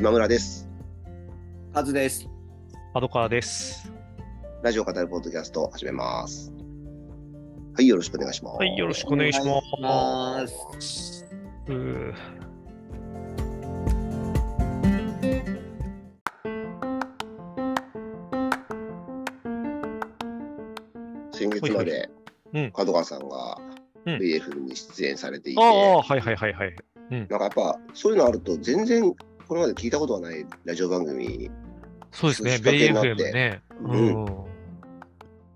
今村です。カズです。パドカーです。ラジオ語るポッドキャスト始めます。はい、よろしくお願いします。はい、よろしくお願いしま。お願いしますうー先月までうん角川さんがうん VF に出演されていて、ああ、はいはいはいはい。なんかやっぱそういうのあると全然これまで聞いたことはないラジオ番組、そうですね、ベイけになって FM ね。ううんん。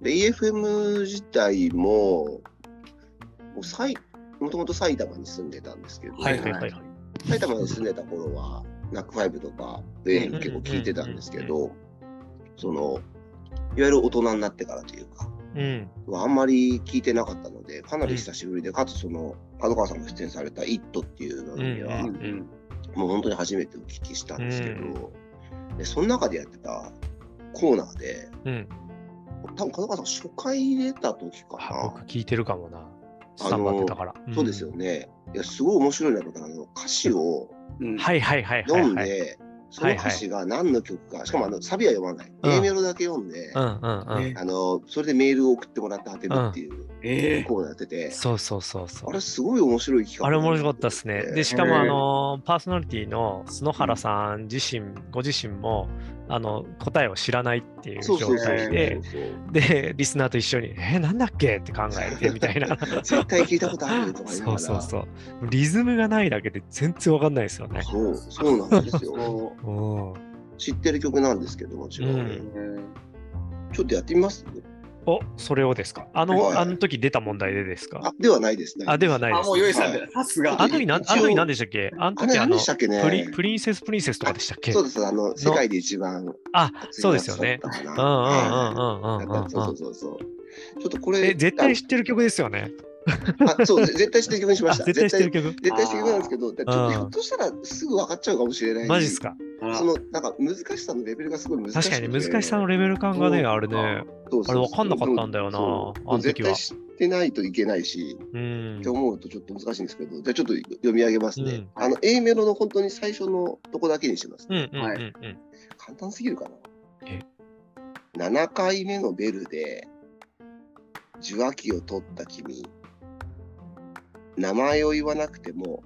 で EFM 自体も、もう埼もともと埼玉に住んでたんですけど、はいはいはいはい。埼玉に住んでた頃は、ナックファイブとか、BFM 結構聞いてたんですけど、その、いわゆる大人になってからというか、うん。あんまり聞いてなかったので、かなり久しぶりで、かつその、角川さんが出演された「イット!」っていう番組は、うんうんもう本当に初めてお聞きしたんですけど、でその中でやってたコーナーで、うん。多分角川さん初回出た時かあな。僕聞いてるかもな。スタンバってたから。そうですよね。いや、すごい面白いなと思った歌詞をうんはいはいはい。読んで、その歌詞が何の曲か、しかもあのサビは読まない、うん A メロだけ読んで、うんうんうん。あのそれでメールを送ってもらって当てるっていうええコーナーやってて、そうそうそうそうあ。れすごい面白い企画あれ面白かったですね。で、しかも、あの、パーソナリティの篠原さん自身、ご自身も、あの、答えを知らないっていう状そうそうそう態で、で、リスナーと一緒に、え、なんだっけって考えてみたいな。絶対聞いたことあるとかそうそうそう。リズムがないだけで全然わかんないですよね。そうそうなんですよ。知ってる曲なんですけどもちろん、うんうちょっとやってみます？お、それをですか？あの、はい。あの時出た問題でですか？あではないですね。あ、ではないあ、です。もう用意さんで、さすが。あの時あの時何でしたっけ？あの時あの何でしたっけね？プリ、プリンセスプリンセスとかでしたっけ？そうです、あの、世界で一番あ、そうですよね。うんなうんうんうんうんううそうそうそう。ちょっとこれ、え、絶対知ってる曲ですよね。あそう、ぜ 絶対知ってる曲にしました。あ絶対知ってる曲？絶対知ってる曲なんですけど、ちょっとうんひょっとしたらすぐ分かっちゃうかもしれない。マジっすか？その、なんか難しさのレベルがすごい難しい。確かに難しさのレベル感がね、あれね。そうそうそうあれ分かんなかったんだよなそうあの時は絶対知ってないといけないし、うんって。思うとちょっと難しいんですけど、じゃあちょっと読み上げますね。うんあの、A メロの本当に最初のとこだけにします、うんうんうんはいうん。簡単すぎるかな。え ?7 回目のベルで、受話器を取った君、名前を言わなくても、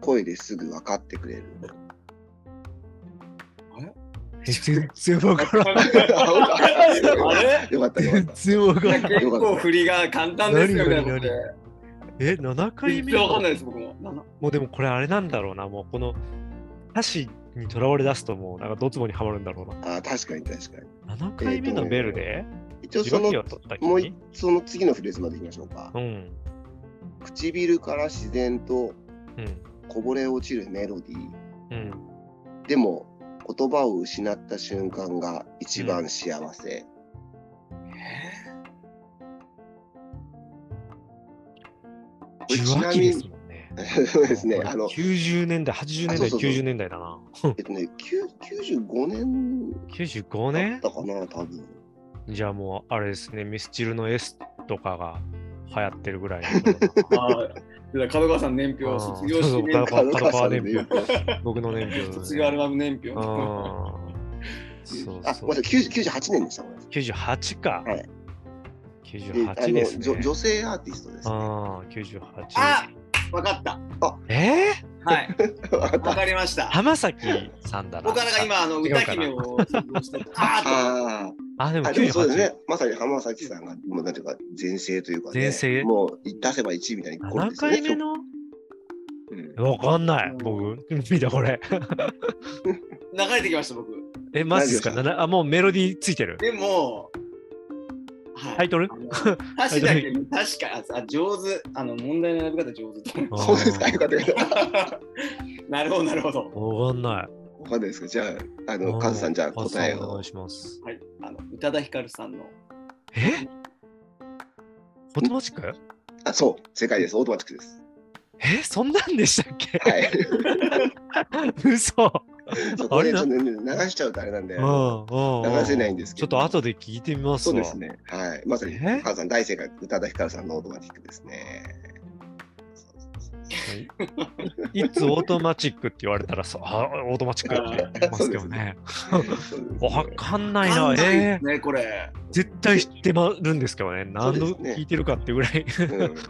声ですぐ分かってくれる。え、全然わからん。あれ？よかったよかっ全た。然わからん。結構振りが簡単ですよ、みたいなことで。え、7回目？全然わかんないです、僕も。ななもうでもこれあれなんだろうな、もうこの歌詞にとらわれ出すともうなんかドツボにはまるんだろうあー確かに確かに。な。7回目のベルで？一応その受話器を取ったもうその次のフレーズまでいきましょうか。うん。唇から自然とうん。こぼれ落ちるメロディー。うん。でも言葉を失った瞬間が一番幸せ。これ受ちなみに。そうですね。あの、90年代、80年代、あそうそうそう90年代だな。えっとね、9 95年95だっ年たかな、多分。じゃあもうあれですね、ミスチルの S とかが流行ってるぐらい。あー角川さん年表、卒業式年表、角川さん年の表僕の年表。卒業アルバム年表。あそうあ、そうごめんなさい、90 98年でした。ごめんなさ98か。はいで98ですあの女ね。女性アーティストです、ね。ああ、98。あわかった。えー、はい。わかりました。浜崎さんだな。僕はなんか今、あの歌姫をあああ、でもでもそうです98。ね。まさに浜崎さんが、もうなんていうか、前世というか、ね、前世もう出せば1位みたいに7回目の？うんわかんない。僕、見たこれ。ー流れてきました、僕。え、マジですか？あ、もうメロディーついてる。でも、はいタイトル？あの歌詞だけ確かあ上手、あの問題の選び方上手そうですか、よかったよかった。す。なるほど、なるほど。わかんない。わかんないですかじゃあ、あの、カズさん、じゃあ答えをお願い。します。はい、あの宇多田ヒカルさんの。え？ Automatic？あ、そう、正解です。オートマチックです。え？そんなんでしたっけ？はい。嘘そこでちょっとあね流しちゃうとあれなんで、流せないんですけど。ちょっと後で聞いてみますわ。そうですね。はい。まさに、え？カズさん大正解、宇多田ヒカルさんのオートマティックですね。いいつオートマチックって言われたらさ、あオートマチックって言いますけどね。わねかんないな。えーですね、これ。絶対知ってまるんですけどね。何度聞いてるかってぐらい。うん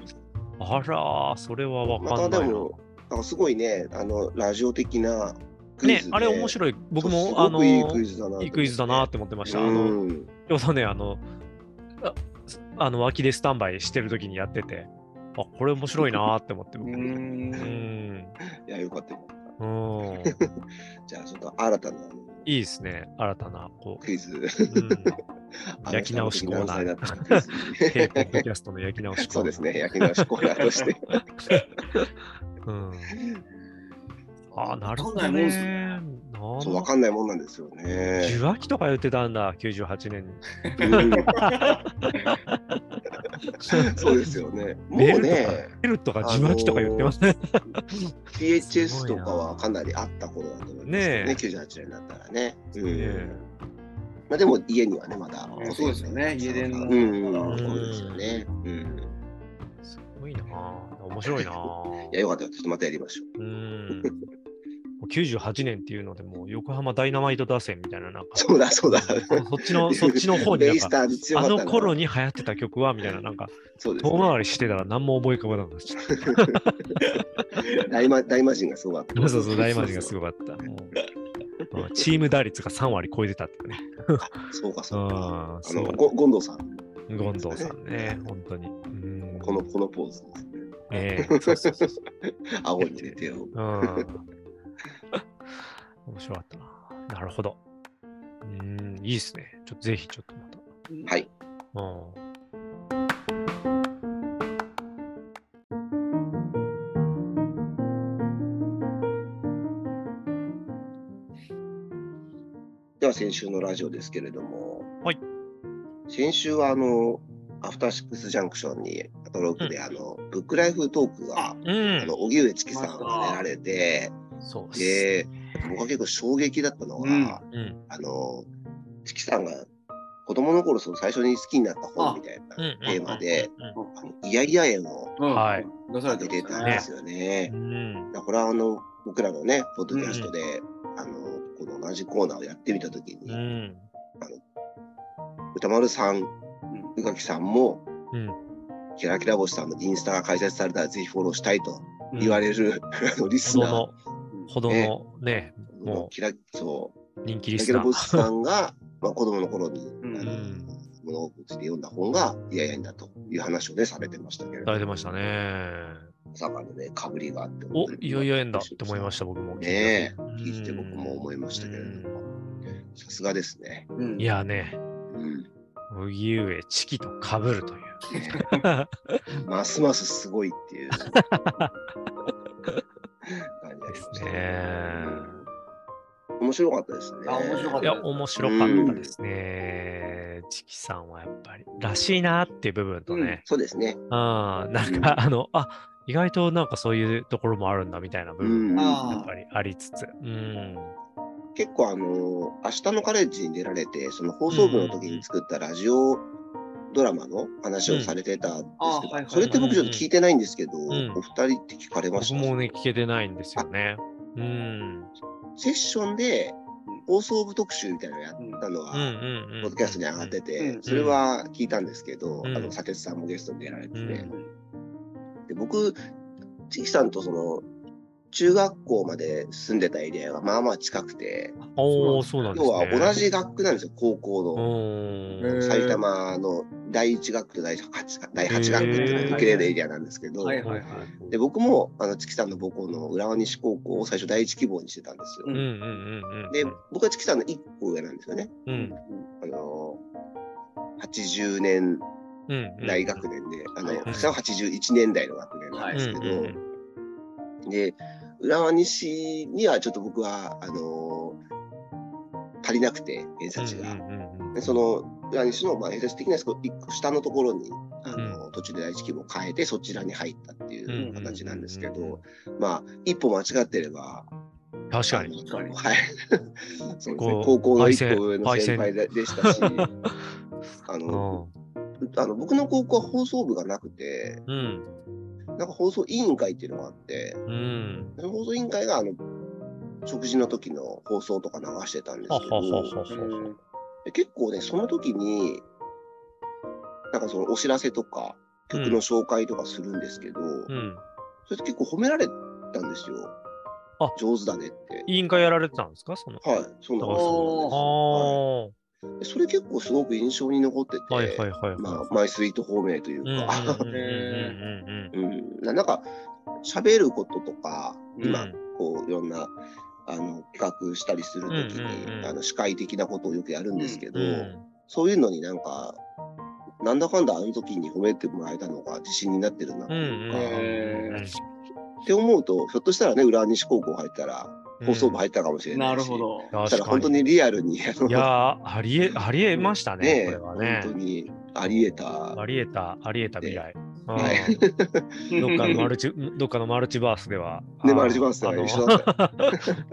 あらー、それはわまかんないな。すごいね、あの、ラジオ的なクイズで。、ねあれ面白い。僕も、すあのいいクイズだな。いいクイズだなって思ってました。あうの、ん。ちょうどね、あの、ああの脇でスタンバイしてる時にやってて、あ、これ面白いなーって思って、う僕。うん。ん。いや、よかったよ。うん。じゃあ、ちょっと新たないいですね。新たな、こクイズ。焼き直しコーナーポッドキャストの焼き直しコーナーそうですね、焼き直しコーナーとして。うん。あ、なるほどわかんないもんすねね。なんそう、わかんないもんなんですよね。受話器とか言ってたんだ、98年に。うんそうですよね。もうね、ベルとか受話器とか言ってますね。PHS とかはかなりあった頃だと思いますけどねね、98年だったらね。うんねまあでも家にはね、まだ。そうですよね家電のうんうん、そうですよね。うん。すごいなぁ面白いなぁ いや、よかったよ。ちょっとまたやりましょう。うん。もう98年っていうので、もう横浜ダイナマイト打線みたいな、なんか、そうだ、そうだ。そそっちの、そっちの方になんか、あの頃に流行ってた曲はみたいな、なんか、そうですね遠回りしてたら何も覚え浮かばなくなっちゃっ大魔大魔神がすごかった。た。そうそう、大魔神がすごかった。まあチーム打率が3割超えてたっていうね。そうか、うそうか。ん、あの、そうだゴゴンドウさん、ゴンドウさんね、本当に。うん。この、このポーズですね。ええそうそうそうそう。顎に入れてを。うん。面白かったな。なるほど。うん、いいですね。ちょっとぜひちょっとまた。はい。うん。では、先週のラジオですけれども、はい。先週は、あの、アフターシックスジャンクションに、アトロックで、あの、ブックライフトークが、うんあの、荻上チキさんが出られて、そうです。で、僕は結構衝撃だったのが、うん。うん。あの、チキさんが子供の頃その最初に好きになった本みたいなうん。テーマで、イヤイヤ園をうん。はい。出さてたんですよね。これはあの、僕らのね、ポッドキャストで、あの、この同じコーナーをやってみたときに、うん。歌丸さん、宇垣さんも、うん。キラキラ星さんのインスタが開設されたらぜひフォローしたいとうん。言われる、あのリスナーほどの、ほどのね、もうキラ、そう、人気キラキラリスナー。星さんが、まあ、子供の頃に、うん物をついて読んだ本がイヤイヤ園だという話をね、されてましたけれどされてましたね。まさかのね、かぶりがあって。お、いよいよ縁だって思いました、僕も。ね聞いて僕も思いましたけれども、さすがですね。うんいやね、うん、麦上、チキと被るという。ますますすごいっていう ですね。うん面白かったですね。あ面白かったいや、面白かったですね。チキさんはやっぱり、らしいなっていう部分とね、そうですね。うん、なんか、あの、あ意外となんかそういうところもあるんだみたいな部分うんもあやっぱりありつつ、うん。結構あの、明日のカレッジに出られて、その放送部の時に作ったラジオドラマの話をされてたんですけあはいはいど、それって僕ちょっと聞いてないんですけど、ん。お二人って聞かれました？僕もね、聞けてないんですよね。うん。セッションで放送部特集みたいなのをやったのが、うんうんうん。ポッドキャストに上がってて、うんそれは聞いたんですけど、うん。あの、佐哲さんもゲストに出られてて、うん。で僕、チキさんとその、中学校まで住んでたエリアがまあまあ近くて、おー、そうなん要ね。は同じ学区なんですよ、高校の。埼玉の第一学区と第八学第八学区っていうのが受けれるエリアなんですけど、はいはいはい。で僕もあのチキさんの母校の浦和西高校を最初第一希望にしてたんですよ。うんうんうんうん。で、僕はチキさんの一個上なんですよね。うんあの80年うんうん。代学年で、あの、はは81年代の学年なんですけど、うんうんで、浦和西にはちょっと僕は、あの足りなくて、偏差値が。うんうんうんでその浦和西の、まあ、偏差値的な一個下のところに、あの途中で第一希望を変えて、そちらに入ったっていう形なんですけうんうんうんど、まあ、一歩間違ってれば、確かに。はい。そうですね高校の一個上の先輩ででしたし、あうの、んあの僕の高校は放送部がなくて、うん。なんか放送委員会っていうのがあって、うん。その放送委員会があの食事の時の放送とか流してたんですけど、結構ね、その時に、なんかそのお知らせとか、曲の紹介とかするんですけど、うん。それって結構褒められたんですよ。あ上手だねって。委員会やられてたんですか？その。はい、そうなんですおあそれ結構すごく印象に残ってて、あ。はいはいはいはい。まあ、マイスイート方面といううんうんうんか、うんうんうん、ななんか、喋ることとか、うん。今、うんこう、いろんな、あの、企画したりするときうんうんうんに、あの、司会的なことをよくやるんですけど、うんそういうのになんか、なんだかんだあの時に褒めてもらえたのが自信になってるなとうんいうか、へーって思うと、ひょっとしたらね、浦和西高校入ったら、放送部入ったかもしれないし、なるほど。そしたら確かに。本当にリアルに、いやー、ありえ、ありえましたね、ねこれはね本。当にあり得た。ありえた、ありえた未来。どっかのマルチ、どっかのマルチバースでは。ね、あマルチバースでは一緒だった。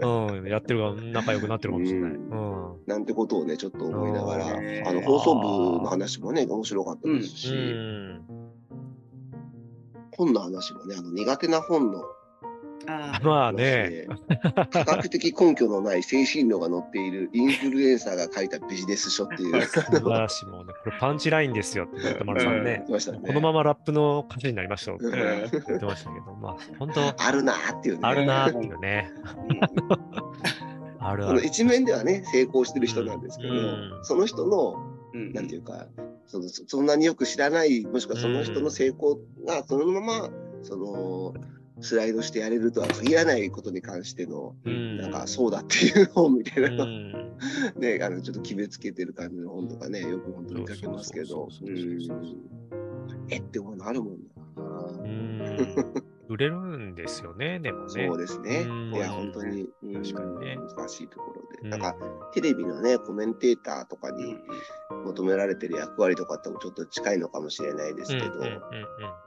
うん、やってるが仲良くなってるかもしれない。ううん。なんてことをね、ちょっと思いながら、あの放送部の話もね、面白かったですし、うん。本の話もね、あの苦手な本のあまあね、科学的根拠のない精神論が載っているインフルエンサーが書いたビジネス書っていう、素晴らしいもうね、これパンチラインですよって言って丸さんね言っ。てましたね。このままラップの歌詞になりましたよってうん言ってましたけど、まあ本当あるなーっていうね。あるなーっていうね。あるある。一面ではね、成功してる人なんですけど、うんその人の、うんなんていうか、そのそそんなによく知らない、もしくはその人の成功がそのまま、その、スライドしてやれるとは限らないことに関しての、うん。なんかそうだっていう本みたいな。の、うん。ね、あのちょっと決めつけてる感じの本とかね、よく本当に見かけますけど、えって思うのあるもんな。うん売れるんですよね、でもね。そうですねうん。いや、本当に、うん確かにね難しいところで。うんなんか、テレビのね、コメンテーターとかにうん求められてる役割とかともちょっと近いのかもしれないですけど、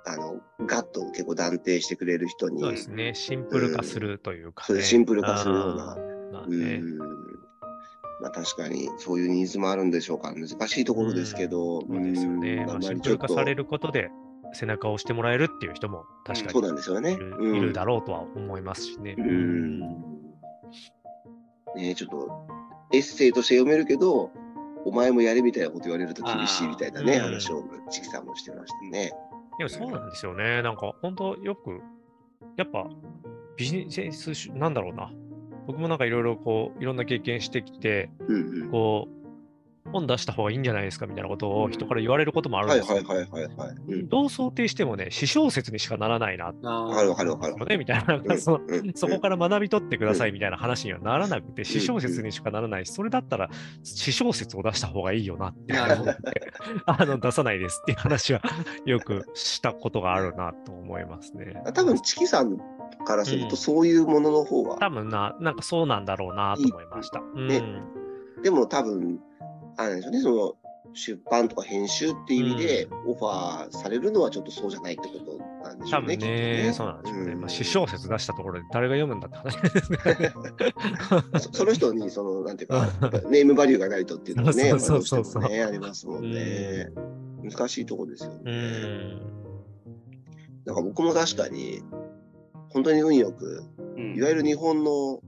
あの、ガッと結構断定してくれる人に、そうですね、シンプル化するというか、ねシンプル化するようなまあ。まあ確かにそういうニーズもあるんでしょうか。難しいところですけど、そうですよね。うんあんまあシンプル化されることで背中を押してもらえるっていう人も確かそうになんですよね。いる,、うんいるだろうとは思いますしね。うん。ねちょっと、エッセイとして読めるけど、お前もやれみたいなこと言われると厳しいみたいなね、あー話をチキさんもしてましたね。でもそうなんですよね。なんか本当よく、やっぱビジネスし、なんだろうな。僕もなんかいろいろこう、いろんな経験してきて、うんうん。こう、本出した方がいいんじゃないですかみたいなことを人から言われることもあるんはいですよ。はいはいはいはい。うん。どう想定してもね、私小説にしかならないな。ってあわかるるみたいな、うんうんそこから学び取ってくださいみたいな話にはならなくて、私小説にしかならない。し、それだったら私小説を出した方がいいよなってなるほど。あの出さないですっていう話はよくしたことがあるなと思いますね。多分チキさんからするうん。とそういうものの方が、多分な、なんかそうなんだろうなと思いました。うん。ねでも多分、あれでしょうね、その出版とか編集っていう意味でオファーされるのはちょっとそうじゃないってことなんでしょうね。多分きっとね、そうなんでしょうね。まあ、私小説出したところで誰が読むんだって話ですね。そその人にその、なんていうか、ネームバリューがないとっていうのもね、そうどそううそうそうしてもね、ありますもんね。難しいとこですようね。ん。なんか僕も確かに、本当に運よく、うんいわゆる日本の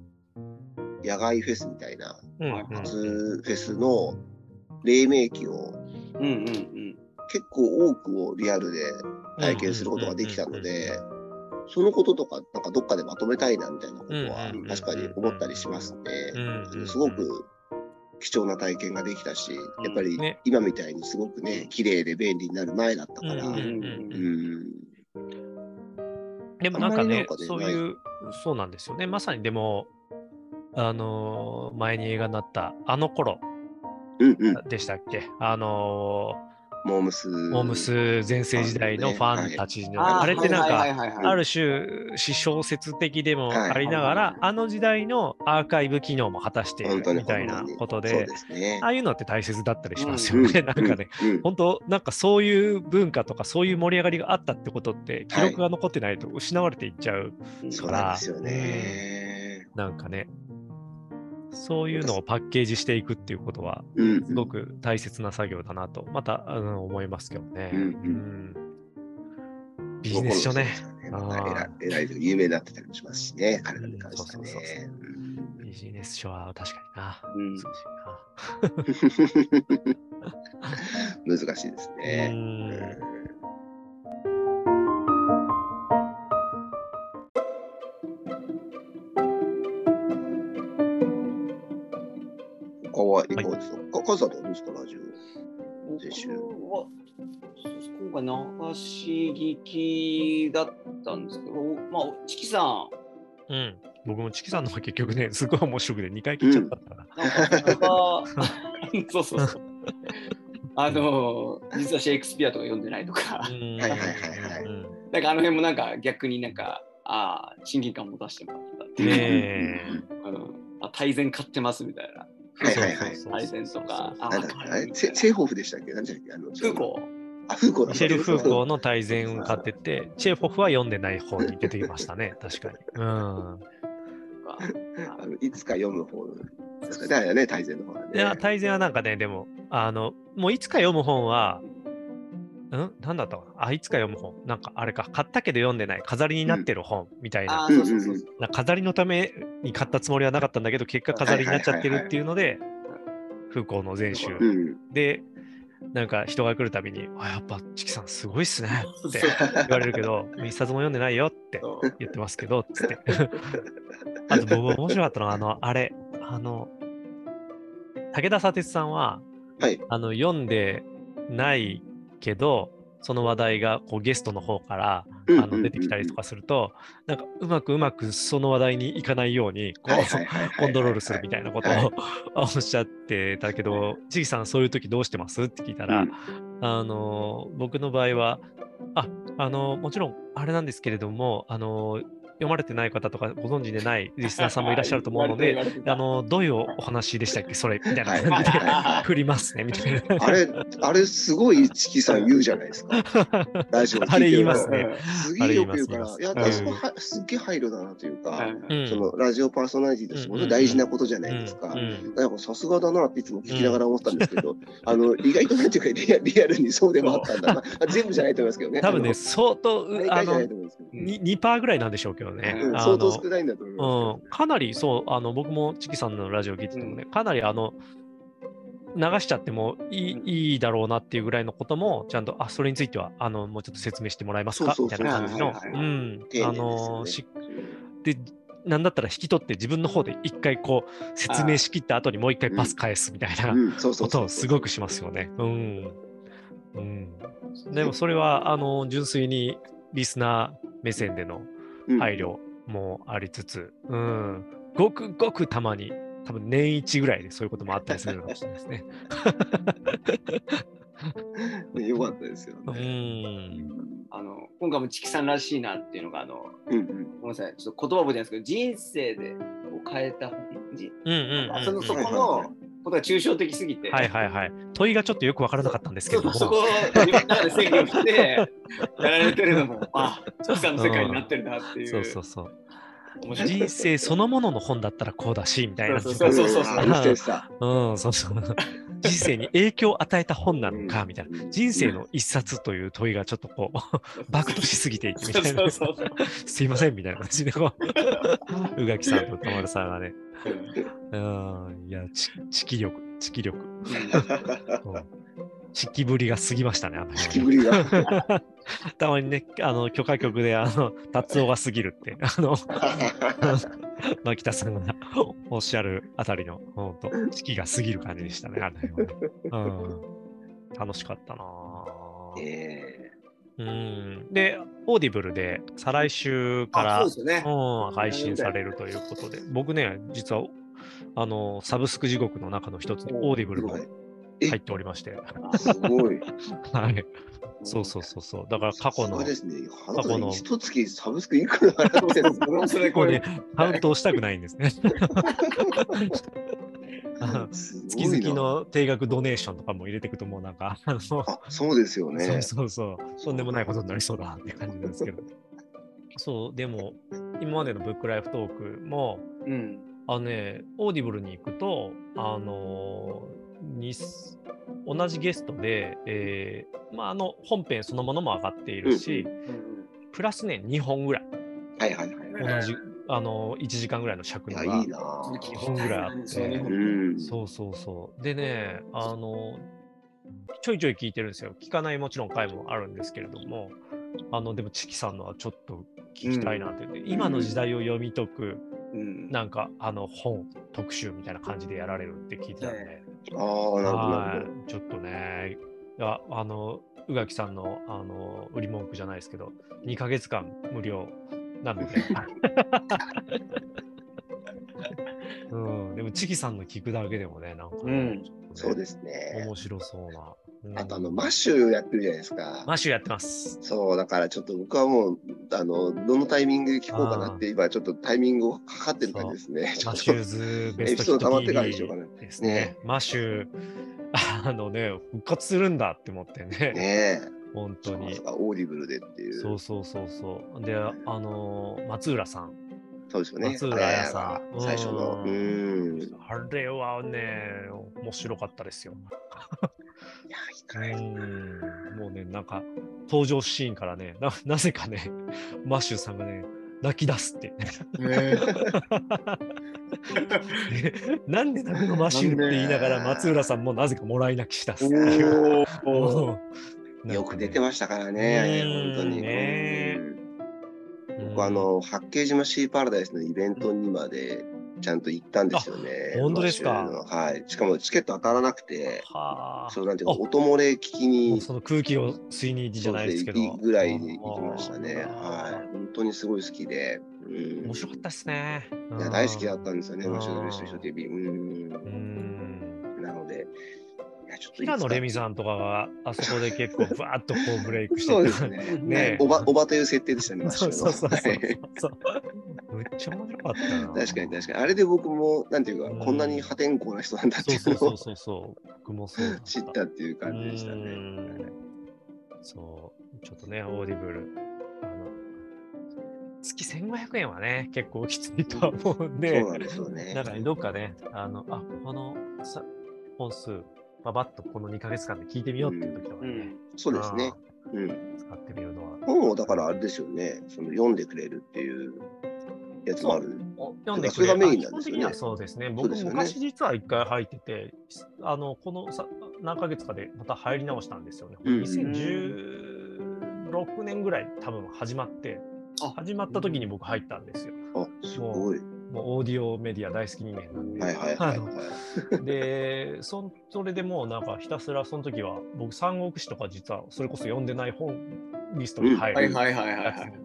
野外フェスみたいな、うんはい初フェスの黎明期をうんうんうん。結構多くをリアルで体験することができたので、そのこととか、なんかどっかでまとめたいなみたいなことはうん確かに思ったりしますね。すごく貴重な体験ができたし、やっぱりね。今みたいにすごくね、綺麗で便利になる前だったから、でもなんかねそういう、そうなんですよね。まさにでも、あのー前に映画になった、あの頃でしたっけ？あのモームス。ー、モームス全盛時代のファンたちの、ーあれってなんか、はいはいはいはい。ある種、私小説的でもはいありながら、はいあの時代のアーカイブ機能も果たしているみたいなことで、ね。あ。あいうのって大切だったりしますうんよね。なんかね、、うん。うん本当なんかそういう文化とかそういう盛り上がりがあったってことって記録が残ってないと失われていっちゃう、そうなんですよね。なんかねそういうのをパッケージしていくっていうことはうん、すごく大切な作業だなとまたあの思いますけどね、うんうん。うん。ビジネス書ね。偉い有名になってたりもしますしね、彼らに関してはね。うんビジネス書は確かにな。難しいですね。かがですか、かカズさどうですか、ラジオ？先週僕は今回流し聞きだったんですけど、まあ、チキさん、うん。僕もチキさんの方が結局ね、すごい面白くて2回聞いちゃったから。なんそうそうそう。あの、実はシェイクスピアとか読んでないとか、うんはいはいはいなんかあの辺もなんか逆になんか、ああ、親近感持たせてもらったっていう。ねえ。うんあ大前買ってますみたいな。はいはいはい。そうそうそう大前とか、あ、あれセセーホフでしたっけ？なんじゃっけ？あの空港。あ、フーコー。だミシェル・フーコーの大全を買ってて、チェーホフは読んでない方に出てきましたね、確かに。うん。あのいつか読む方ですかだよね、大全の方はね。いや、大全はなんかね、でも、あの、もういつか読む本は、ん？なんだった？かなあ、いつか読む本。なんかあれか、買ったけど読んでない、飾りになってる本みたいな。飾りのために買ったつもりはなかったんだけど、結果飾りになっちゃってるっていうので、フーコーの全集うん。で、なんか人が来るたびに、あ、やっぱチキさんすごいっすねって言われるけど、一冊も読んでないよって言ってますけど、つって。あと僕面白かったのは、あの、あれ、あの、武田砂鉄さんは、はい。あの、読んでないけど、その話題がこうゲストの方からあの出てきたりとかすると、なんかうまくうまくその話題にいかないように、こうコントロールするみたいなことはい。をおっしゃってたけど、ちぎさんそういう時どうしてます？って聞いたら、うん。あの、僕の場合は、あ、あの、もちろんあれなんですけれども、あの、読まれてない方とかご存知でない リスナーさんもいらっしゃると思うので、あの、どういうお話でしたっけ？それみたいな。はい。感じでは 振りますね、みたいな。あれ、あれすごいチキさん言うじゃないですか。ラジオ聞いてるとあれ言いますね。すげえよく言うから、あいや、れ言います。あそこはすっげえ配慮だなというか、うん。そのラジオパーソナリティとしてもの大事なことじゃないですか。うんうん。なんかさすがだなっていつも聞きながら思ったんですけど、あの意外となんていうかリアリアルにそうでもあったんだな。あ全部じゃないと思いますけどね。多分ね、相当、あの、大あの体じゃないと、思うんですけど。に2%ぐらいなんでしょうけどね。う相当の少ないんだと思いまうん、かなりそう、あの僕もチキさんのラジオ聞いててもね、かなりあの流しちゃってもいい,、うん。いいだろうなっていうぐらいのことも、ちゃんと、あ、それについてはあのもうちょっと説明してもらえますか？みたいな感じの。うん。あのしでなんだったら引き取って自分の方で一回こう説明しきった後にもう一回パス返すみたいなことをすごくしますよね。うん。うん、でもそれはあの純粋にリスナー目線でのうん配慮もありつつ、うん、ごくごくたまに、多分年一ぐらいでそういうこともあったりするのかもしれないですね。ね よかったですようね。ん。あの今回もチキさんらしいなっていうのが、あのうんうん。ごめんなさい、ちょっと言葉覚えてないんですけど、人生でこう変えた本、じうんうんうんうん。そのそこのことが抽象的すぎて、はいはいはい。問いがちょっとよくわからなかったんですけれども。そそこを自分の中で制御して やられてるのも、あ、チキさんの世界になってるなっていう。そうそうそう。面白い人生そのものの本だったらこうだし、みたいな。そうそうそうそううん、そうそう。人生に影響を与えた本なのか、みたいな。うん人生の一冊という問いがちょっとこう、バクとしすぎていてみたいな。すいませんみたいな感じでこう、宇垣さんと田丸さんがね、うん、いや、ち、知気力、知気力。うん知気ぶりが過ぎましたね、あの引きぶりが。たまにね、あの、許可局で、あの、達夫が過ぎるって、あの、牧田さんが おっしゃるあたりの、本当四季が過ぎる感じでしたね、あの辺はねうん。楽しかったなぁえうん。で、 Audible で再来週から、ね。うん、配信されるということで、僕ね、実は、あの、サブスク地獄の中の一つに Audible もえ入っておりまして、ー、すごい。はい。そうそうそうそう。だから過去のそう、ですね。過去の一月サブスクいくら払ってるんですか僕もそれこれね、カウントをしたくないんですね。月々の定額ドネーションとかも入れていくともうなんか、あのあ、そうですよね。そうそうそう、とんでもないことになりそうだって感じなんですけど。そう、でも、今までのブックライフトークも、うん。あのね、 Audible に行くと、あのに同じゲストで、えーまあ、あの本編そのものも上がっているし、プラスね、2本ぐらい、はいはいはい。同じ、あの、1時間ぐらいの尺のがいいなぁ。2本ぐらいあって、そう。そうそうそう。でね、あの、ちょいちょい聞いてるんですよ。聞かないもちろん回もあるんですけれども、あの、でも、チキさんのはちょっと聞きたいなって。言って、今の時代を読み解く、うん。なんか、あの、本、特集みたいな感じでやられるって聞いてたんで、ああ、なるほど、ちょっとね、いやあの、宇垣さんのあの売り文句じゃないですけど、2ヶ月間無料なので。うん、でも、チキさんの聞くだけでもね、なんかね、うん。そうですね。面白そうな。うんあと、あの、マッシュやってるじゃないですか。マッシュやってます。そう、だからちょっと僕はもう、あの、どのタイミングで聞こうかなって、今ちょっとタイミングをかかってる感じですね。マッシューズベストエピソード溜まってからにしようかなですねね。マッシュ、あのね、復活するんだって思ってね、ね本当にオーディブルでっていう。そうそうそうそう。で、あのー松浦さん。そうですよね。松浦屋さん。最初の。ううんあれはね、面白かったですよ。や、いかない。うん。もうね、なんか、登場シーンからね、ななぜかね、マッシュさんがね、泣き出すって。ね なんで泣くのマッシュって言いながら、松浦さんもなぜかもらい泣きしたっすっ よく出てましたからね、うん本当に。ね僕、あの、八景島シーパラダイスのイベントにまでちゃんと行ったんですよね。あ本当ですか？はい。しかもチケット当たらなくて、はあ。そうなんていうか、あ音漏れ聞きに、その空気を吸いに行きじゃないですけど。ぐらいで行きましたね。あはい。本当にすごい好きで。うんー面白かったですね。いや大好きだったんんですよね、マッシュのベストヒット TV。うん。うん。なので、ちょっといつか？平野レミさんとかがあそこで結構ふわっとこうブレイクしてそうですね。ねおば、おばという設定でしたね、そ。うそうそうそう。めっちゃ面白かったな。確かに確かに。あれで僕も、なんていうか、うんこんなに破天荒な人なんだってそいううのをそうそうそうそう。僕もそうだ知ったっていう感じでしたね。うんそう。ちょっとね、オーディブル。あの月1500円はね、結構きついとは思うんで、そうなんですよね。なんかね、どっかね、あの、あ、このさ本数、ばばっとこの2ヶ月間で聞いてみようっていう時とかね、うん。そうですね。うん。使ってみるのは。本をだからあれですよね、その読んでくれるっていうやつもある。お読んでくそれがメインあなんですよね基本的にはそうですね。僕昔実は一回入ってて、あの、このさ何ヶ月かでまた入り直したんですよね。うんうん2016年ぐらい多分始まって、あ始まった時に僕入ったんですよ。あ、すごい。もうオーディオメディア大好き人間なんで。はいはいはい。でそん、それでもうなんかひたすらその時は僕三国志とか実はそれこそ読んでない本リストに入る。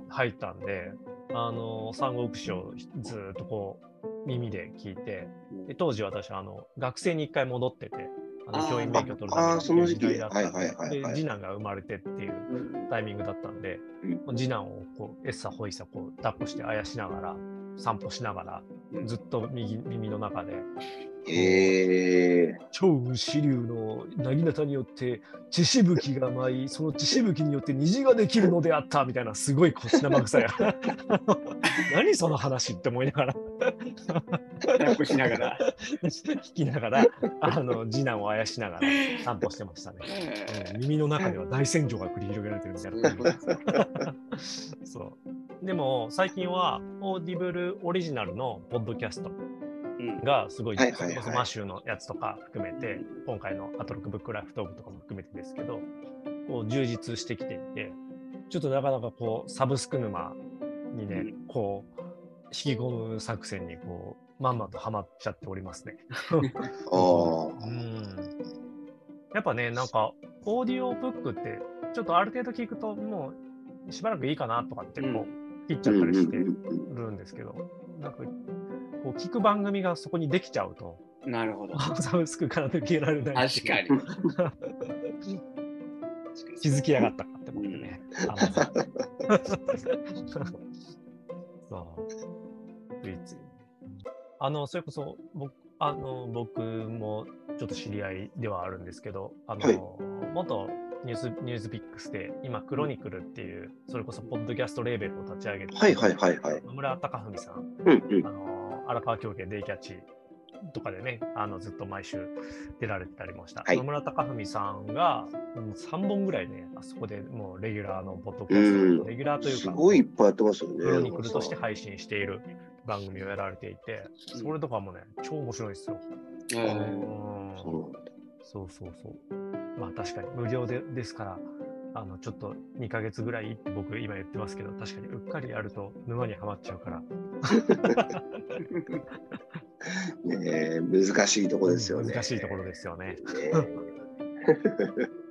入ったんで、あの三国志をずーっとこう耳で聞いて、で当時私あの学生に一回戻ってて、あの教員免許取るたその時期めの時代だったんはいはいはいで、はいで次男が生まれてっていうタイミングだったんで、うん次男をこうエッサホイサこう抱っこしてあやしながら散歩しながらうん。ずっと右耳の中で。へえ超支流の薙刀によって血しぶきが舞いその血しぶきによって虹ができるのであったみたいなすごいこう生臭い。何その話って思いながら。抱っこしながら。聞きながらあの次男をあやしながら散歩してましたね、うん。耳の中では大戦場が繰り広げられてるみたいな。そう でも最近はオーディブルオリジナルのポッドキャストうん。がすごい、はいはいマッシュのやつとか含めて、今回のアトロックブックライフトークとかも含めてですけど、こう充実してきていて、ちょっとなかなかこうサブスク沼にね、うん。こう引き込む作戦にこうまんまとハマっちゃっておりますね。ああうん。やっぱね、なんかオーディオブックってちょっとある程度聞くともうしばらくいいかなとかってこう切っちゃったりしてるんですけど、なんかこう聞く番組がそこにできちゃうと、なるほど。サブスクから抜けられない確。かに。気づきやがったかって思ってね。あのそう。ついつい。あの、それこそ、僕、あの、僕もちょっと知り合いではあるんですけど、あの、はい元ニュース、ニュースピックスで、今、クロニクルっていう、それこそ、ポッドキャストレーベルを立ち上げて、はいはいはいはい。野村貴文さん、うんうん。あの、荒川京家デイキャッチとかでね、あのずっと毎週出られてたりもした。はい野村貴文さんが、うん、3本ぐらいね、あそこでもうレギュラーのポッドキャうんスト、レギュラーというか、すごいいっぱいやってますよね。クロニクルとして配信している番組をやられていて、うんそれとかもね、超面白いですよ。えうんそうそうそう。まあ確かに無料でですから、あのちょっと2ヶ月ぐらいって僕今言ってますけど、確かにうっかりやると沼にはまっちゃうから、ねえ難しいところですよね。難しいところですよね。ね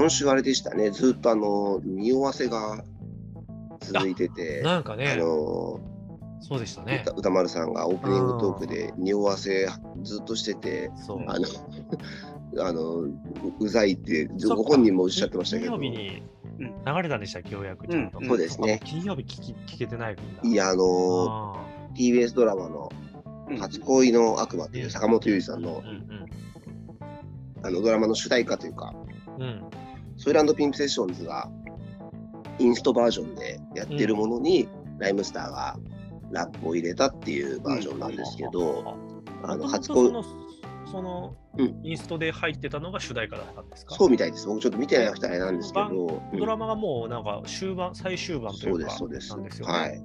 今週あれでしたね、ずっとあの、匂わせが続いてて、あなんかね、の、そうでしたね。歌。歌丸さんがオープニングトークで匂わせずっとしてて、そう。あの、あのううざいってご本人もおっしゃってましたけど、金曜日にうん。流れたんでしたっけ、ようやく。ちゃん。と。うんそうですね。あ金曜日聞き聞けてない。いや、あの、あ TBS ドラマの初恋の悪魔っていう坂本龍一さんのーうん。あのドラマの主題歌というか、うん。うん。ソイランドピンプセッションズがインストバージョンでやってるものに、ライムスターがラップを入れたっていうバージョンなんですけど、あの初恋その、インストで入ってたのが主題歌だったんですか、そうみたいです。僕ちょっと見てなくてあれなんですけど、うんドラマがもうなんか終盤、最終盤といそううか、ですそうです。ですよね。はい。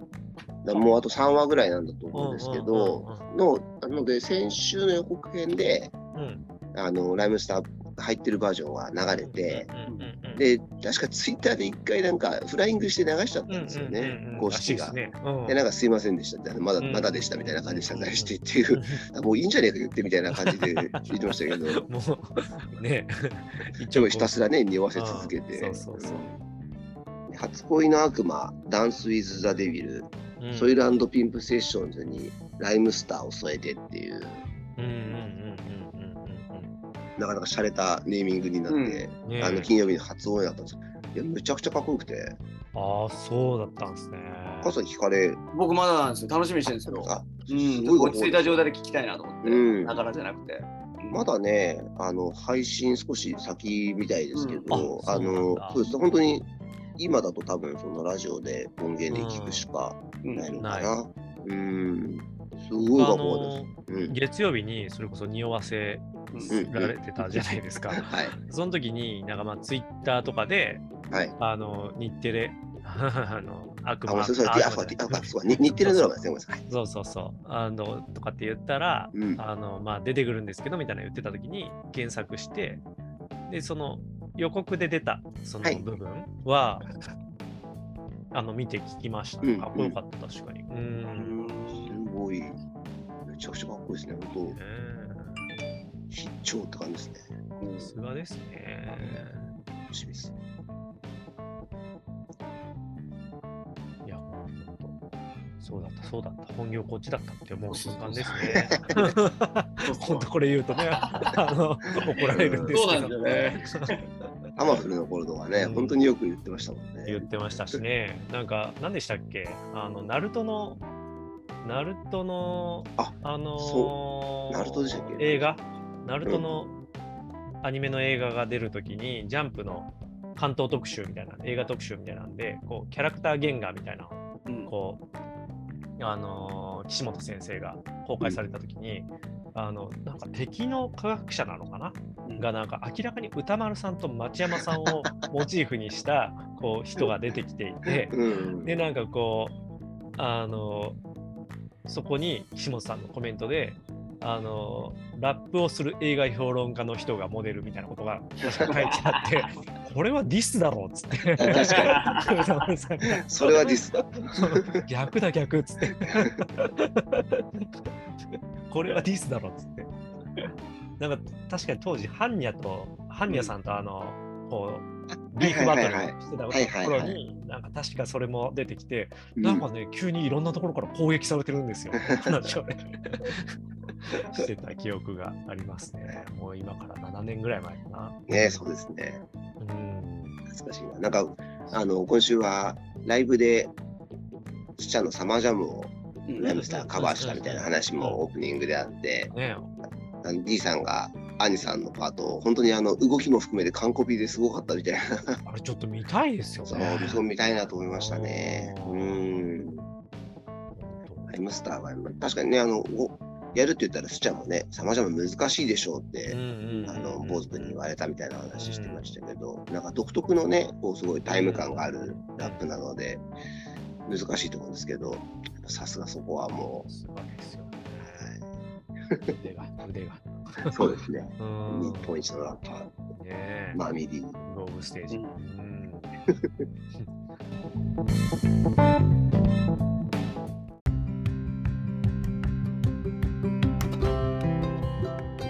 もうあと3話ぐらいなんだと思うんですけど、のなので先週の予告編でうんあのライムスター入ってるバージョンが流れて、で確かツイッターで一回なんかフライングして流しちゃったんですよね、公式が。でなんかすいませんでしたって、まだうん。まだでしたみたいな感じで謝罪してっていう、もういいんじゃねえか言ってみたいな感じで言ってましたけど、もうね、でもひたすららね、匂わせ続けて、そうそうそう。初恋の悪魔、ダンス・ウィズ・ザ・デビル、うん。ソイルピンプ・セッションズにライムスターを添えてっていう、なかなか洒落たネーミングになって、うん。ねあの金曜日に初応援だったんですいや、むちゃくちゃかっこよくて、ああ、そうだったんですね。傘聞かれ、僕まだなんですよ。楽しみにしてるんですけど。あうん、落ち着いた状態で聞きたいなと思って。うん。だからじゃなくて。まだね、あの配信少し先みたいですけど、うん。あのそうです。本当に今だと多分そのラジオで音源で聞くしかうん。ないのかな。な。うん、すごいあ学校のです。うん月曜日にそれこそ匂わせうんられてたじゃないですか。はい、その時に、なんかまあツイッターとかで、はい。あの日テレ、あの悪あ、魔まあ、そうそう、あ、そう、あ、そう、に日テレドラマですね、ごめんなさい。そうそうそう。あのとかって言ったら、うんあのまあ、出てくるんですけどみたいな言ってた時に検索して、で、その予告で出たそのはい部分は、あの見て聞きました。うんかっこよかった、確かに。う。うんんすごい、めちゃくちゃかっこいいですね、本ね当、必聴って感じですね。えさすがですね。楽しみです。そうだった、そうだった。本業こっちだったって思う瞬間ですね。本当これ言うとね、あの怒られるんですけど。そうなんですよね。アマフルの頃とかね、うん本当によく言ってましたもんね。言ってましたしね。なんか、何でしたっけ？あの、ナルトの、ナルトの、ああのーそナルトでしたっけ？映画？ナルトのアニメの映画が出るときに、ジャンプの関東特集みたいな、映画特集みたいなんで、こう、キャラクター原画みたいなうん。こう、あのー岸本先生が公開されたときに、あの、なんか敵の科学者なのかな？が、なんか明らかに歌丸さんと町山さんをモチーフにした、こう、人が出てきていて、うん。で、なんかこう、あの、そこに岸本さんのコメントで、あの、ラップをする映画評論家の人がモデルみたいなことが書いてあって、これはディスだろうっつって。それはディスだ。逆だ逆っつって。これはディスだろっつって。なんか確かに当時、ハンニャと、ハンニャさんとあの、こう、ビーフバトルしてたはいはいはい頃に、なんか確かそれも出てきて、うんなんかね、急にいろんなところから攻撃されてるんですよ。話をね。してた記憶がありますね。もう今から7年ぐらい前かな。ね、そうですね。うん。懐かしいな。なんか、あの、今週はライブで、ちっちゃんのサマージャムをライムスターがカバーしたみたいな話もオープニングであって、ねあの D さんが兄さんのパート、本当にあの動きも含めて完コピですごかったみたいな、あれちょっと見たいですよそうね。そう見たいなと思いましたね。うん。ハイムスターは、確かにね、あの、おやるって言ったら、スチャンもね、さまざま難しいでしょうって、あの、坊主君に言われたみたいな話してましたけど、なんか独特のね、こう、すごいタイム感があるラップなので、難しいと思うんですけど、さすがそこはも。う、腕が、腕が。はい、そうですね。うん日本一のラッパー、ねえ。マミリー。グローブステージ。うんうん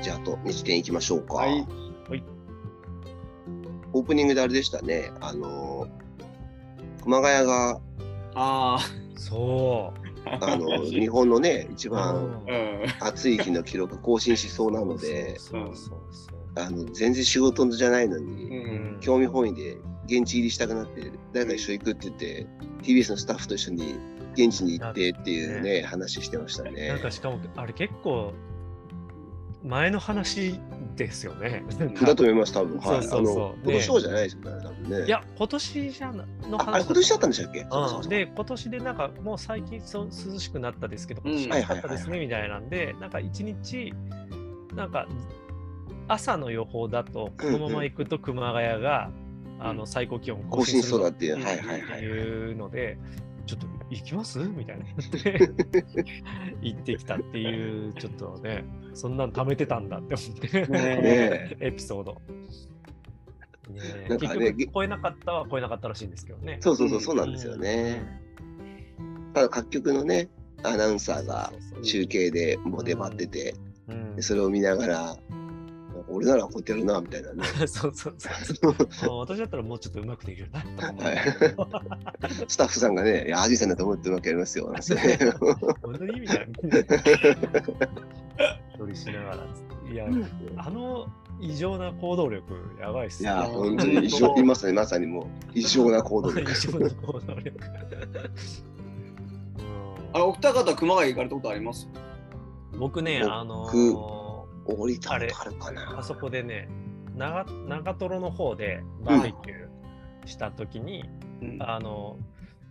じゃあ、あと1点いきましょうか。はい。オープニングであれでしたね、あの、熊谷が、あそう。あ。あの、日本のね、一番。暑い日の記録更新しそうなので、あの、全然仕事じゃないのうに、ん。興味本位で現地入りしたくなって、誰か一緒行くって言って、TBS のスタッフと一緒に現地に行ってっていうね、話してましたね。なんかしかも、あれ結構、前の話ですよね。だと思います、多分。はい。そうそう今年そうじゃないですよね、多分ね。いや、今年じゃなのあ、あれ今年だったんでしたっけ？うん、で、今年でなんかもう最近そう涼しくなったですけど、うん今年暑かったですねみたいなんで、なんか一日、なんか朝の予報だと、このまま行くと熊谷が、あの最高気温更新しそうだっっていう。ので、行きます？みたいな。言って行ってきたっていう、ちょっとね、そんなん貯めてたんだって思って、ねエピソード。ねえ。なんかね超えなかったは超えなかったらしいんですけどね。そうそうそう、そうなんですよね。ただ各局のね、アナウンサーが中継でもう出張ってて、それを見ながら、俺ならこうやってやるな、みたいなね。そうそうそう。あ私だったらもうちょっとうまくできるな。はい スタッフさんがね、いや、アジさんだと思ってうまくやりますよ。なんてね本当にみたいな。みんなで処理しながらつって。いや、あの異常な行動力、やばいっすね。いや、本当に異常、いますね、まさにもう異常な行動力。異常な行動力。あれ、お二方、熊谷行かれたことあります？うん僕ね、僕あのー降りたことあるかな。あそこでね、長長瀞の方でバーベキューしたときに、うんあの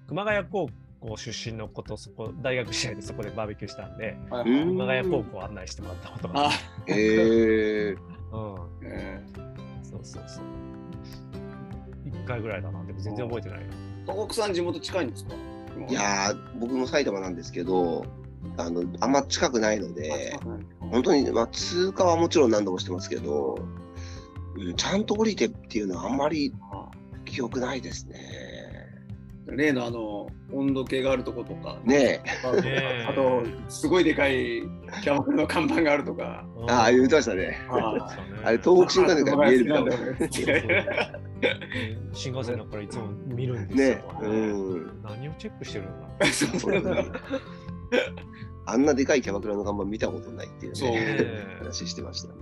熊谷高校出身の子とそこ大学時代でそこでバーベキューしたんで、熊谷高校を案内してもらったことがあ。へえうん、えそうそうそう。一回ぐらいだな。でも全然覚えてないな。ー東北さん地元近いんですか？いやー、僕も埼玉なんですけど、あの、あんま近くないのあで、近くない本当に、まあ、通過はもちろん何度もしてますけど、うん、ちゃんと降りてっていうのはあんまりあ記憶ないですね。例のあの温度計があるとことか、ねえ。あとすごいでかいキャバクラの看板があるとか、ああ、言ってましたね。ああれ、東北新幹線から見えるみたいな。そうそう新幹線だからいつも見るんですよ。ねうん。何をチェックしてるんだ そうそうそうあんなでかいキャバクラの看板見たことないっていうそうね、ね 話してましたね。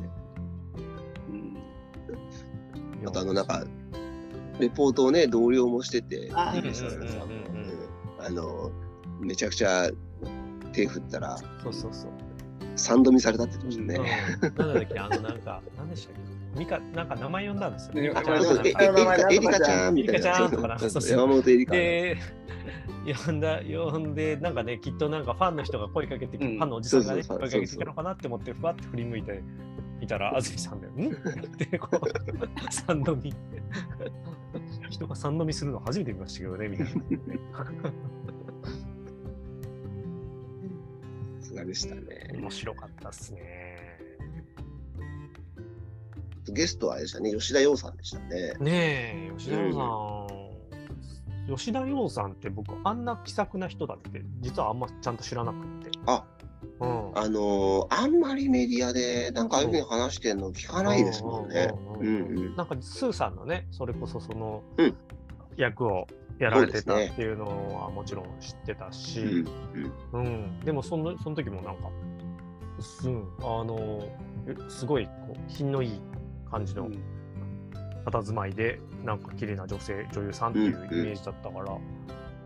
うんあと、あの、なんか、レポートをね、同僚もしてて、あの、めちゃくちゃ手振ったら、そうそうそう。三度見されたって言ってましたうんね。なんだっけ、あの、なんか、なんでしたっけミカ、なんか名前呼んだんですよね。ねミカちあゃんエリカちゃんみたいエリカちゃんとかな。山本エリカ。で、呼んだ、呼んで、なんかね、きっとなんかファンの人が声かけてき、うんファンのおじさんがね、声かけてきたのかなって思って、ふわって振り向いていたら、安住さんで、ん？って、こう、三度見。人が三度見するの初めて見ましたけどね、みたいな。さすがでしたね。面白かったっすね。ゲストはあれでしたね、吉田洋さんでしたね。ねえ、吉田洋さん。吉田洋さんって僕、あんな気さくな人だって、実はあんまちゃんと知らなくって。あ、うん。あのーあんまりメディアでなんかああいうふうに話してるの聞かないですもんね。ううんんうん。なんかスーさんのね、それこそそのうん役をやられてたっていうのはもちろん知ってたし、うんうんでもそのその時もなんか、うん、あのえすごいこう品のいい感じの佇まいで、なんか綺麗な女性、女優さんっていうイメージだったから、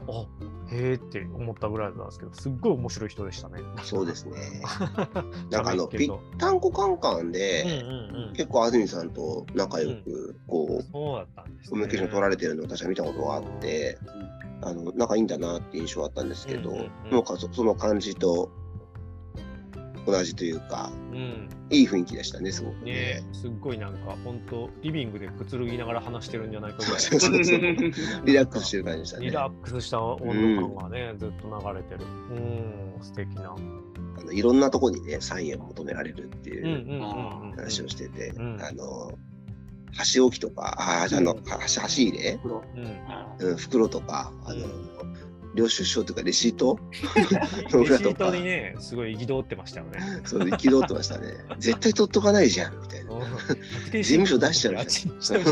あへえって思ったぐらいなんですけど、すっごい面白い人でしたね。そうですね。なんかあの、ぴったんこカンカンけで、どうんうんうん。結構安住さんと仲良く、こう、そうだったんです、ね。コミュニケーション取られてるのを私は見たことがあって、あの仲いいんだなって印象はあったんですけど、うんうんうんなんかそその感じと同じというか、うん。いい雰囲気でしたね、すごくねね。すっごいなんか、本当リビングでくつろぎながら話してるんじゃないかぐらい。リラックスしてる感じでしたね。リラックスした温度感がね、ずっと流れてる。うん、素敵な。あのいろんなとこにね、サインを求められるってうんうんいううんうん。話をしてて、うんあの、箸置きとか、ああ、じゃああの、箸箸入れ、うん。うん、袋とか、あの、うん領収書とかレシート？レシートにね、すごい憤ってましたよね。そう、憤ってましたね。絶対取っとかないじゃん、みたいな。事務所出しちゃうじじゃん。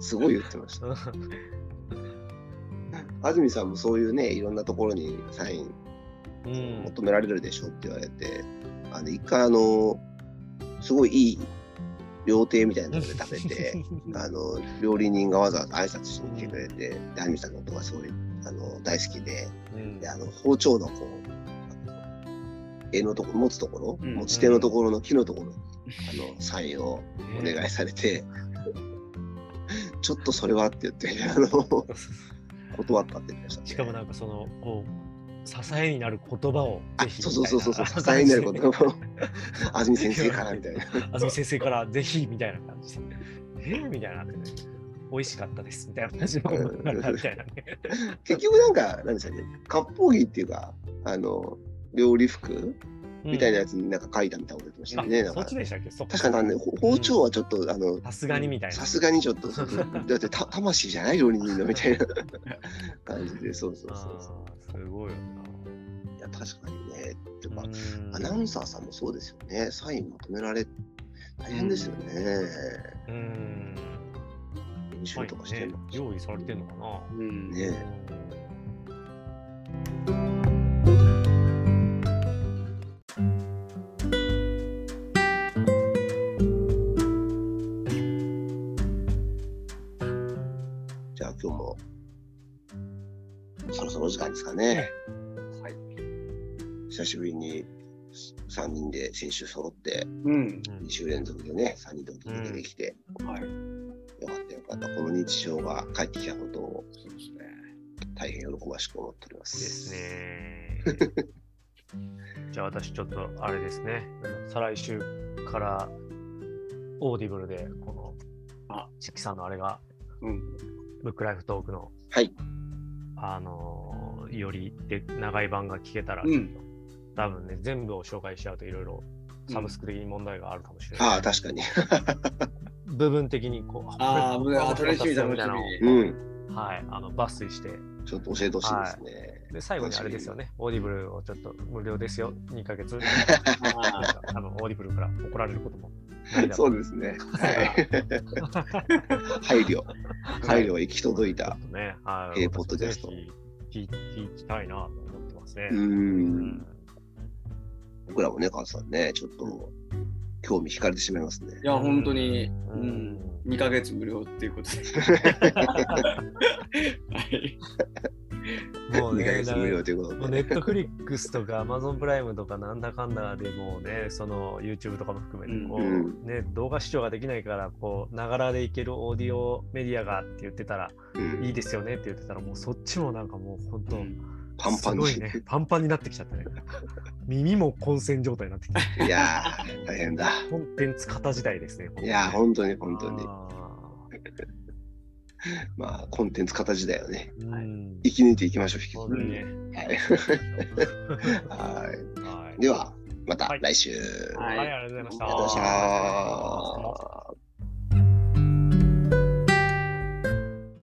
すごい言ってました。安住さんもそういうね、いろんなところにサインうん求められるでしょって言われて、あの、一回あの、すごいいい料亭みたいなところで食べて、あの、料理人がわざわざ挨拶しに来てくれて、で、安住さんのことがすごい、あの、大好きで、うん。で、あの、包丁のこう、柄のところ、持つところ、うん。持ち手のところの木のところに、あの、サインをお願いされて、ちょっとそれはって言って、あの、断ったって言ってました、ね。しかもなんかその、こう、支えになる言葉をあぜひそうそうそうそう、支えになることを、安住先生からみたいな。安住先生からぜひみたいな感じで。えーみたいな、ね。美味しかったですみたいな感じのみたいなね。結局なんか、なんですかね、割烹着っていうか、あの、料理服みたいなやつになんか書いたみたいなこと言ってましたよね。そっちでしたっけ？確かになんで、ほ包丁はちょっと、あの、さすがにみたいな。さすがにちょっと、だってた魂じゃない料理人のみたいな感じで、そうそうそうすご確かにね。てかな。うんアナウンサーさんもそうですよね。サイン求められ、大変ですよね。うん。練習とかしてねるの。用意されてんのかな。うんね3人で先週揃って、うん。うん2週連続でね、3人でお届けできて、はい。よかったよかった。この日常が帰ってきたことをそうですね。大変喜ばしく思っておりま。ですすね。じゃあ私ちょっとあれですね。再来週からオーディブルでこのあチキさんのあれがうん。ブックライフトークのはい。あのーよりで長い版が聞けたら、うん。多分ね全部を紹介しちゃうといろいろサブスク的に問題があるかもしれない。ああ、確かに。部分的にこう ああ、新しい楽しみみたいなのをうん。はいあの抜粋してちょっと教えてほしいですね。で最後にあれですよね、オーディブルをちょっと無料ですよ、2ヶ月。あ あのオーディブルから怒られることもそうですね。はい。配慮。配慮が行き届いた。うね。はい。えーポッドキャスト聞きたいなと思ってますね。う。うんん僕らもね、川津さんね、ちょっと興味惹かれてしまいますね。いや、本当に、ううんん。2ヶ月無料っていうことで。はい。2もうね、ヶ月無料ということで。もうネットフリックスとかアマゾンプライムとかなんだかんだでもうね、その YouTube とかも含めてこう、うんね、動画視聴ができないから、こう、ながらでいけるオーディオメディアがって言ってたら、うんいいですよねって言ってたら、もうそっちもなんかもう本当、パンパンに。すごいね、パンパンになってきちゃったね。耳も混戦状態になってきた。いやー、大変だ。コンテンツ型時代ですね。いやー、本当に本当に。あ まあ、コンテンツ型だよね。ーうん。生き抜いていきましょう、引き続。き。はい。では、またはい来週。はいはい、ありがとうございました。ありがとうございました。